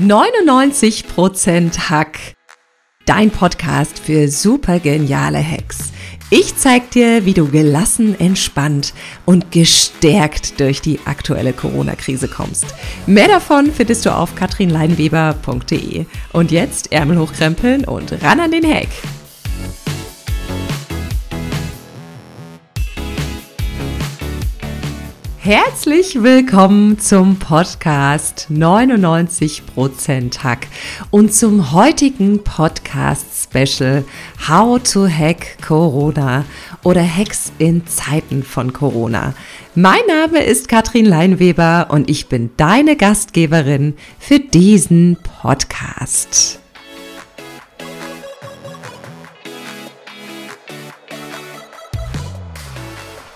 99% Hack. Dein Podcast für super geniale Hacks. Ich zeig dir, wie du gelassen, entspannt und gestärkt durch die aktuelle Corona-Krise kommst. Mehr davon findest du auf katrinleinweber.de. Und jetzt Ärmel hochkrempeln und ran an den Hack. Herzlich willkommen zum Podcast 99% Hack und zum heutigen Podcast Special How to Hack Corona oder Hacks in Zeiten von Corona. Mein Name ist Katrin Leinweber und ich bin deine Gastgeberin für diesen Podcast.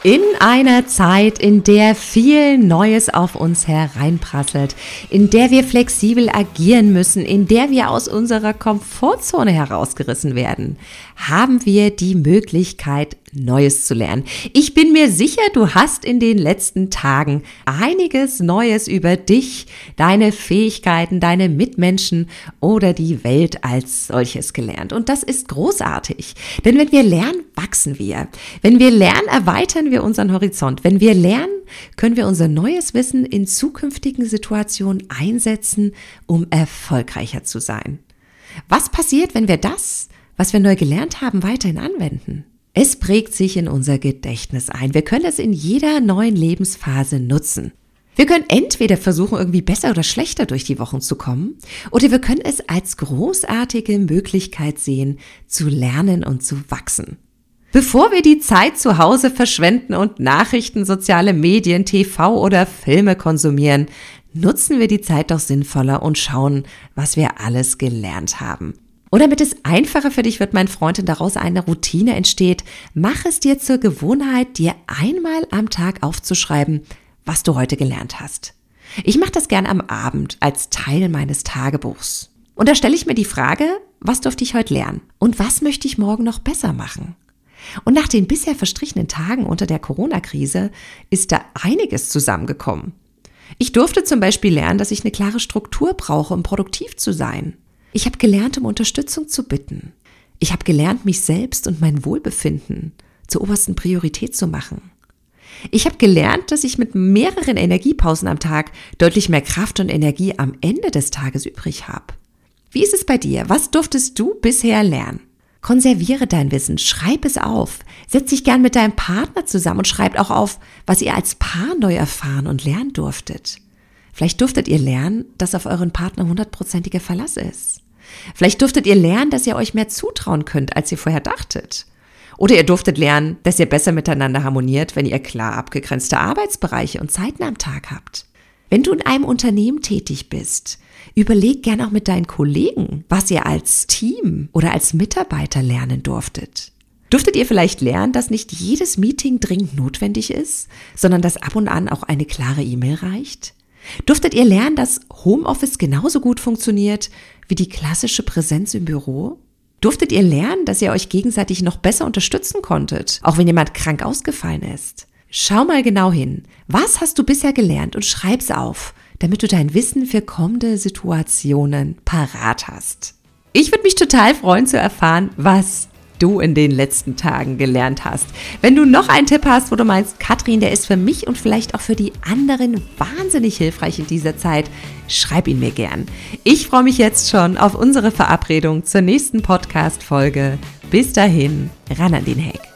In einer Zeit, in der viel Neues auf uns hereinprasselt, in der wir flexibel agieren müssen, in der wir aus unserer Komfortzone herausgerissen werden, haben wir die Möglichkeit, Neues zu lernen. Ich bin mir sicher, du hast in den letzten Tagen einiges Neues über dich, deine Fähigkeiten, deine Mitmenschen oder die Welt als solches gelernt. Und das ist großartig. Denn wenn wir lernen, wachsen wir. Wenn wir lernen, erweitern wir unseren Horizont. Wenn wir lernen, können wir unser neues Wissen in zukünftigen Situationen einsetzen, um erfolgreicher zu sein. Was passiert, wenn wir das, was wir neu gelernt haben, weiterhin anwenden? Es prägt sich in unser Gedächtnis ein. Wir können es in jeder neuen Lebensphase nutzen. Wir können entweder versuchen, irgendwie besser oder schlechter durch die Wochen zu kommen, oder wir können es als großartige Möglichkeit sehen, zu lernen und zu wachsen. Bevor wir die Zeit zu Hause verschwenden und Nachrichten, soziale Medien, TV oder Filme konsumieren, nutzen wir die Zeit doch sinnvoller und schauen, was wir alles gelernt haben. Und damit es einfacher für dich wird, mein Freund, und daraus eine Routine entsteht, mach es dir zur Gewohnheit, dir einmal am Tag aufzuschreiben, was du heute gelernt hast. Ich mache das gern am Abend als Teil meines Tagebuchs. Und da stelle ich mir die Frage, was durfte ich heute lernen? Und was möchte ich morgen noch besser machen? Und nach den bisher verstrichenen Tagen unter der Corona-Krise ist da einiges zusammengekommen. Ich durfte zum Beispiel lernen, dass ich eine klare Struktur brauche, um produktiv zu sein. Ich habe gelernt, um Unterstützung zu bitten. Ich habe gelernt, mich selbst und mein Wohlbefinden zur obersten Priorität zu machen. Ich habe gelernt, dass ich mit mehreren Energiepausen am Tag deutlich mehr Kraft und Energie am Ende des Tages übrig habe. Wie ist es bei dir? Was durftest du bisher lernen? Konserviere dein Wissen, schreib es auf, setz dich gern mit deinem Partner zusammen und schreibt auch auf, was ihr als Paar neu erfahren und lernen durftet. Vielleicht durftet ihr lernen, dass auf euren Partner hundertprozentiger Verlass ist. Vielleicht durftet ihr lernen, dass ihr euch mehr zutrauen könnt, als ihr vorher dachtet. Oder ihr durftet lernen, dass ihr besser miteinander harmoniert, wenn ihr klar abgegrenzte Arbeitsbereiche und Zeiten am Tag habt. Wenn du in einem Unternehmen tätig bist, überleg gern auch mit deinen Kollegen, was ihr als Team oder als Mitarbeiter lernen durftet. Durftet ihr vielleicht lernen, dass nicht jedes Meeting dringend notwendig ist, sondern dass ab und an auch eine klare E-Mail reicht? Durftet ihr lernen, dass Homeoffice genauso gut funktioniert wie die klassische Präsenz im Büro? Durftet ihr lernen, dass ihr euch gegenseitig noch besser unterstützen konntet, auch wenn jemand krank ausgefallen ist? Schau mal genau hin. Was hast du bisher gelernt und schreib's auf, damit du dein Wissen für kommende Situationen parat hast. Ich würde mich total freuen zu erfahren, was du in den letzten Tagen gelernt hast. Wenn du noch einen Tipp hast, wo du meinst, Katrin, der ist für mich und vielleicht auch für die anderen wahnsinnig hilfreich in dieser Zeit, schreib ihn mir gern. Ich freue mich jetzt schon auf unsere Verabredung zur nächsten Podcast-Folge. Bis dahin, ran an den Hack.